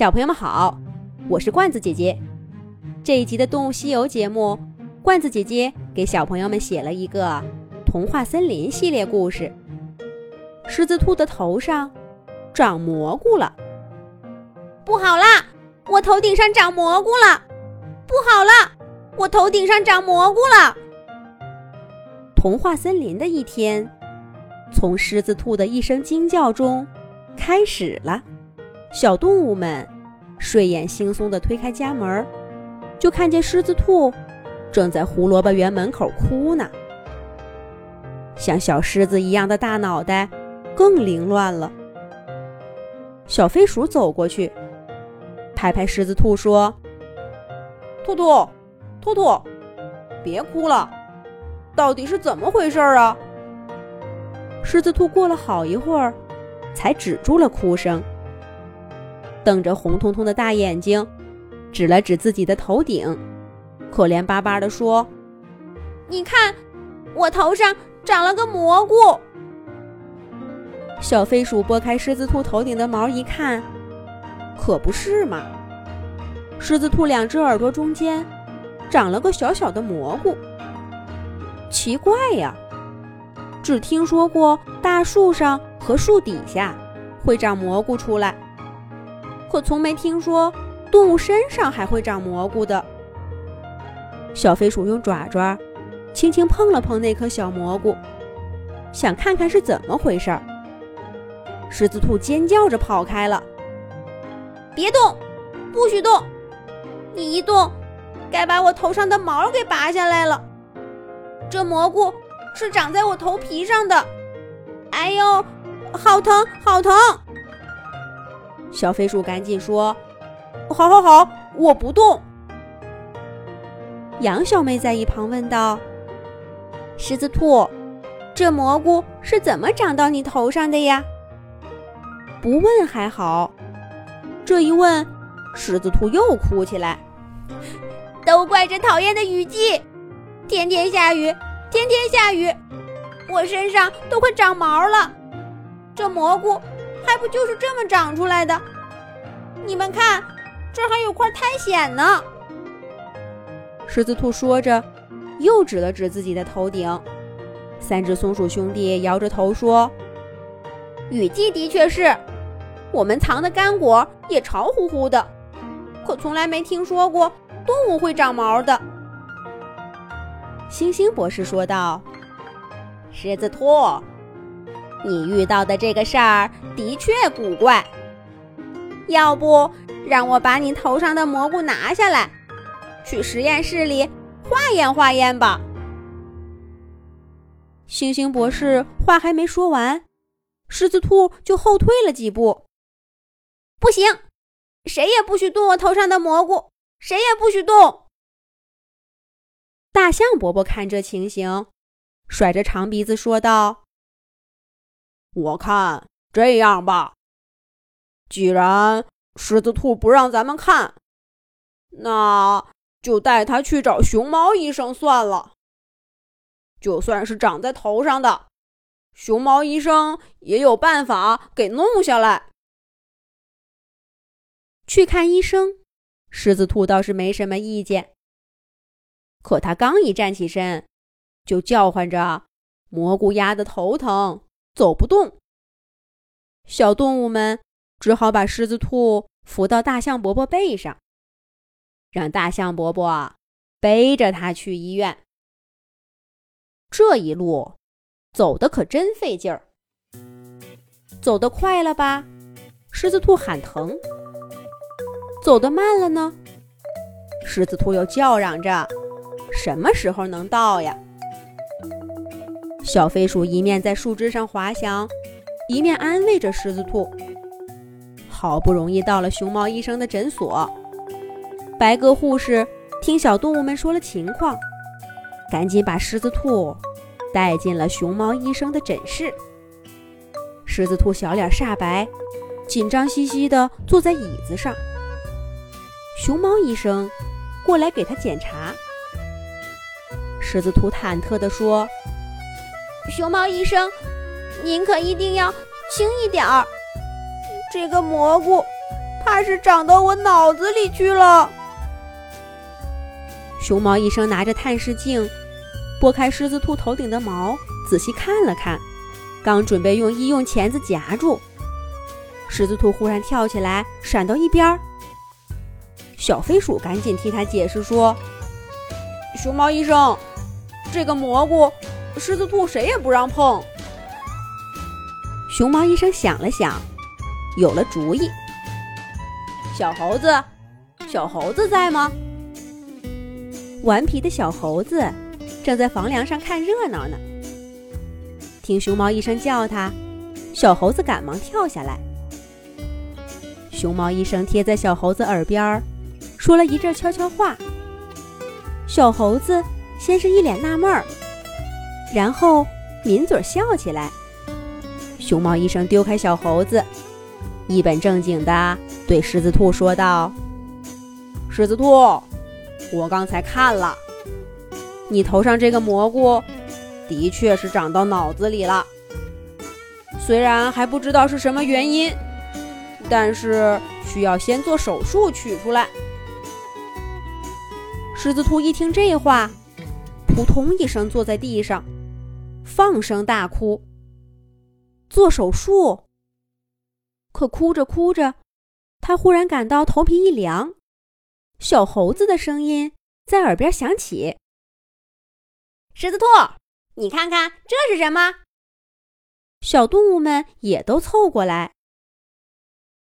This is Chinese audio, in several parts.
小朋友们好，我是罐子姐姐。这一集的《动物西游》节目，罐子姐姐给小朋友们写了一个童话森林系列故事。狮子兔的头上长蘑菇了，不好啦！我头顶上长蘑菇了，不好啦！我头顶上长蘑菇了。童话森林的一天，从狮子兔的一声惊叫中开始了。小动物们睡眼惺忪地推开家门，就看见狮子兔正在胡萝卜园门口哭呢。像小狮子一样的大脑袋更凌乱了。小飞鼠走过去，拍拍狮子兔说：“兔兔，兔兔，别哭了，到底是怎么回事啊？”狮子兔过了好一会儿，才止住了哭声。瞪着红彤彤的大眼睛，指了指自己的头顶，可怜巴巴地说：“你看，我头上长了个蘑菇。”小飞鼠拨开狮子兔头顶的毛一看，可不是嘛！狮子兔两只耳朵中间长了个小小的蘑菇。奇怪呀，只听说过大树上和树底下会长蘑菇出来。可从没听说动物身上还会长蘑菇的。小飞鼠用爪爪轻轻碰了碰那颗小蘑菇，想看看是怎么回事儿。狮子兔尖叫着跑开了。别动，不许动！你一动，该把我头上的毛给拔下来了。这蘑菇是长在我头皮上的。哎呦，好疼，好疼！小飞鼠赶紧说：“好，好，好，我不动。”杨小妹在一旁问道：“狮子兔，这蘑菇是怎么长到你头上的呀？”不问还好，这一问，狮子兔又哭起来：“都怪这讨厌的雨季，天天下雨，天天下雨，我身上都快长毛了。这蘑菇……”还不就是这么长出来的？你们看，这还有块苔藓呢。狮子兔说着，又指了指自己的头顶。三只松鼠兄弟摇着头说：“雨季的确是，我们藏的干果也潮乎乎的，可从来没听说过动物会长毛的。”星星博士说道：“狮子兔。”你遇到的这个事儿的确古怪，要不让我把你头上的蘑菇拿下来，去实验室里化验化验吧。星星博士话还没说完，狮子兔就后退了几步。不行，谁也不许动我头上的蘑菇，谁也不许动。大象伯伯看这情形，甩着长鼻子说道。我看这样吧，既然狮子兔不让咱们看，那就带他去找熊猫医生算了。就算是长在头上的，熊猫医生也有办法给弄下来。去看医生，狮子兔倒是没什么意见。可他刚一站起身，就叫唤着：“蘑菇压的头疼。”走不动，小动物们只好把狮子兔扶到大象伯伯背上，让大象伯伯背着它去医院。这一路走的可真费劲儿，走得快了吧，狮子兔喊疼；走得慢了呢，狮子兔又叫嚷着：“什么时候能到呀？”小飞鼠一面在树枝上滑翔，一面安慰着狮子兔。好不容易到了熊猫医生的诊所，白鸽护士听小动物们说了情况，赶紧把狮子兔带进了熊猫医生的诊室。狮子兔小脸煞白，紧张兮兮地坐在椅子上。熊猫医生过来给他检查。狮子兔忐忑地说。熊猫医生，您可一定要轻一点儿。这个蘑菇怕是长到我脑子里去了。熊猫医生拿着探视镜，拨开狮子兔头顶的毛，仔细看了看，刚准备用医用钳子夹住，狮子兔忽然跳起来，闪到一边儿。小飞鼠赶紧替他解释说：“熊猫医生，这个蘑菇，狮子兔谁也不让碰。”熊猫医生想了想，有了主意：“小猴子，小猴子在吗？”顽皮的小猴子正在房梁上看热闹呢。听熊猫医生叫他，小猴子赶忙跳下来。熊猫医生贴在小猴子耳边说了一阵悄悄话。小猴子先是一脸纳闷儿，然后抿嘴笑起来。熊猫医生丢开小猴子，一本正经地对狮子兔说道：“狮子兔。”我刚才看了，你头上这个蘑菇，的确是长到脑子里了。虽然还不知道是什么原因，但是需要先做手术取出来。狮子兔一听这话，扑通一声坐在地上，放声大哭。做手术？可哭着哭着，他忽然感到头皮一凉。小猴子的声音在耳边响起：“狮子兔，你看看这是什么？”小动物们也都凑过来。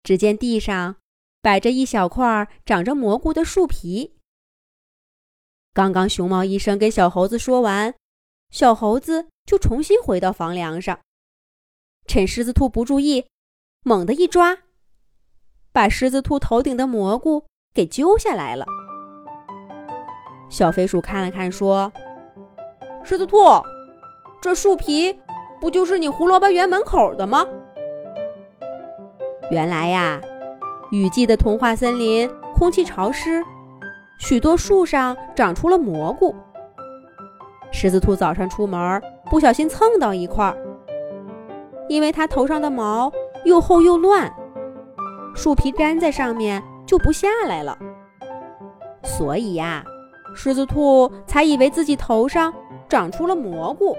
只见地上摆着一小块长着蘑菇的树皮。刚刚熊猫医生跟小猴子说完，小猴子就重新回到房梁上，趁狮子兔不注意，猛地一抓，把狮子兔头顶的蘑菇。给揪下来了。小飞鼠看了看，说：“狮子兔，这树皮不就是你胡萝卜园门口的吗？”原来呀，雨季的童话森林空气潮湿，许多树上长出了蘑菇。狮子兔早上出门不小心蹭到一块儿，因为它头上的毛又厚又乱，树皮粘在上面。就不下来了，所以呀，狮子兔才以为自己头上长出了蘑菇。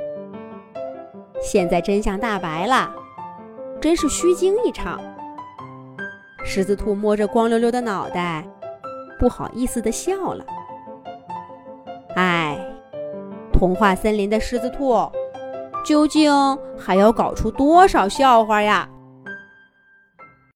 现在真相大白了，真是虚惊一场。狮子兔摸着光溜溜的脑袋，不好意思地笑了。哎，童话森林的狮子兔，究竟还要搞出多少笑话呀？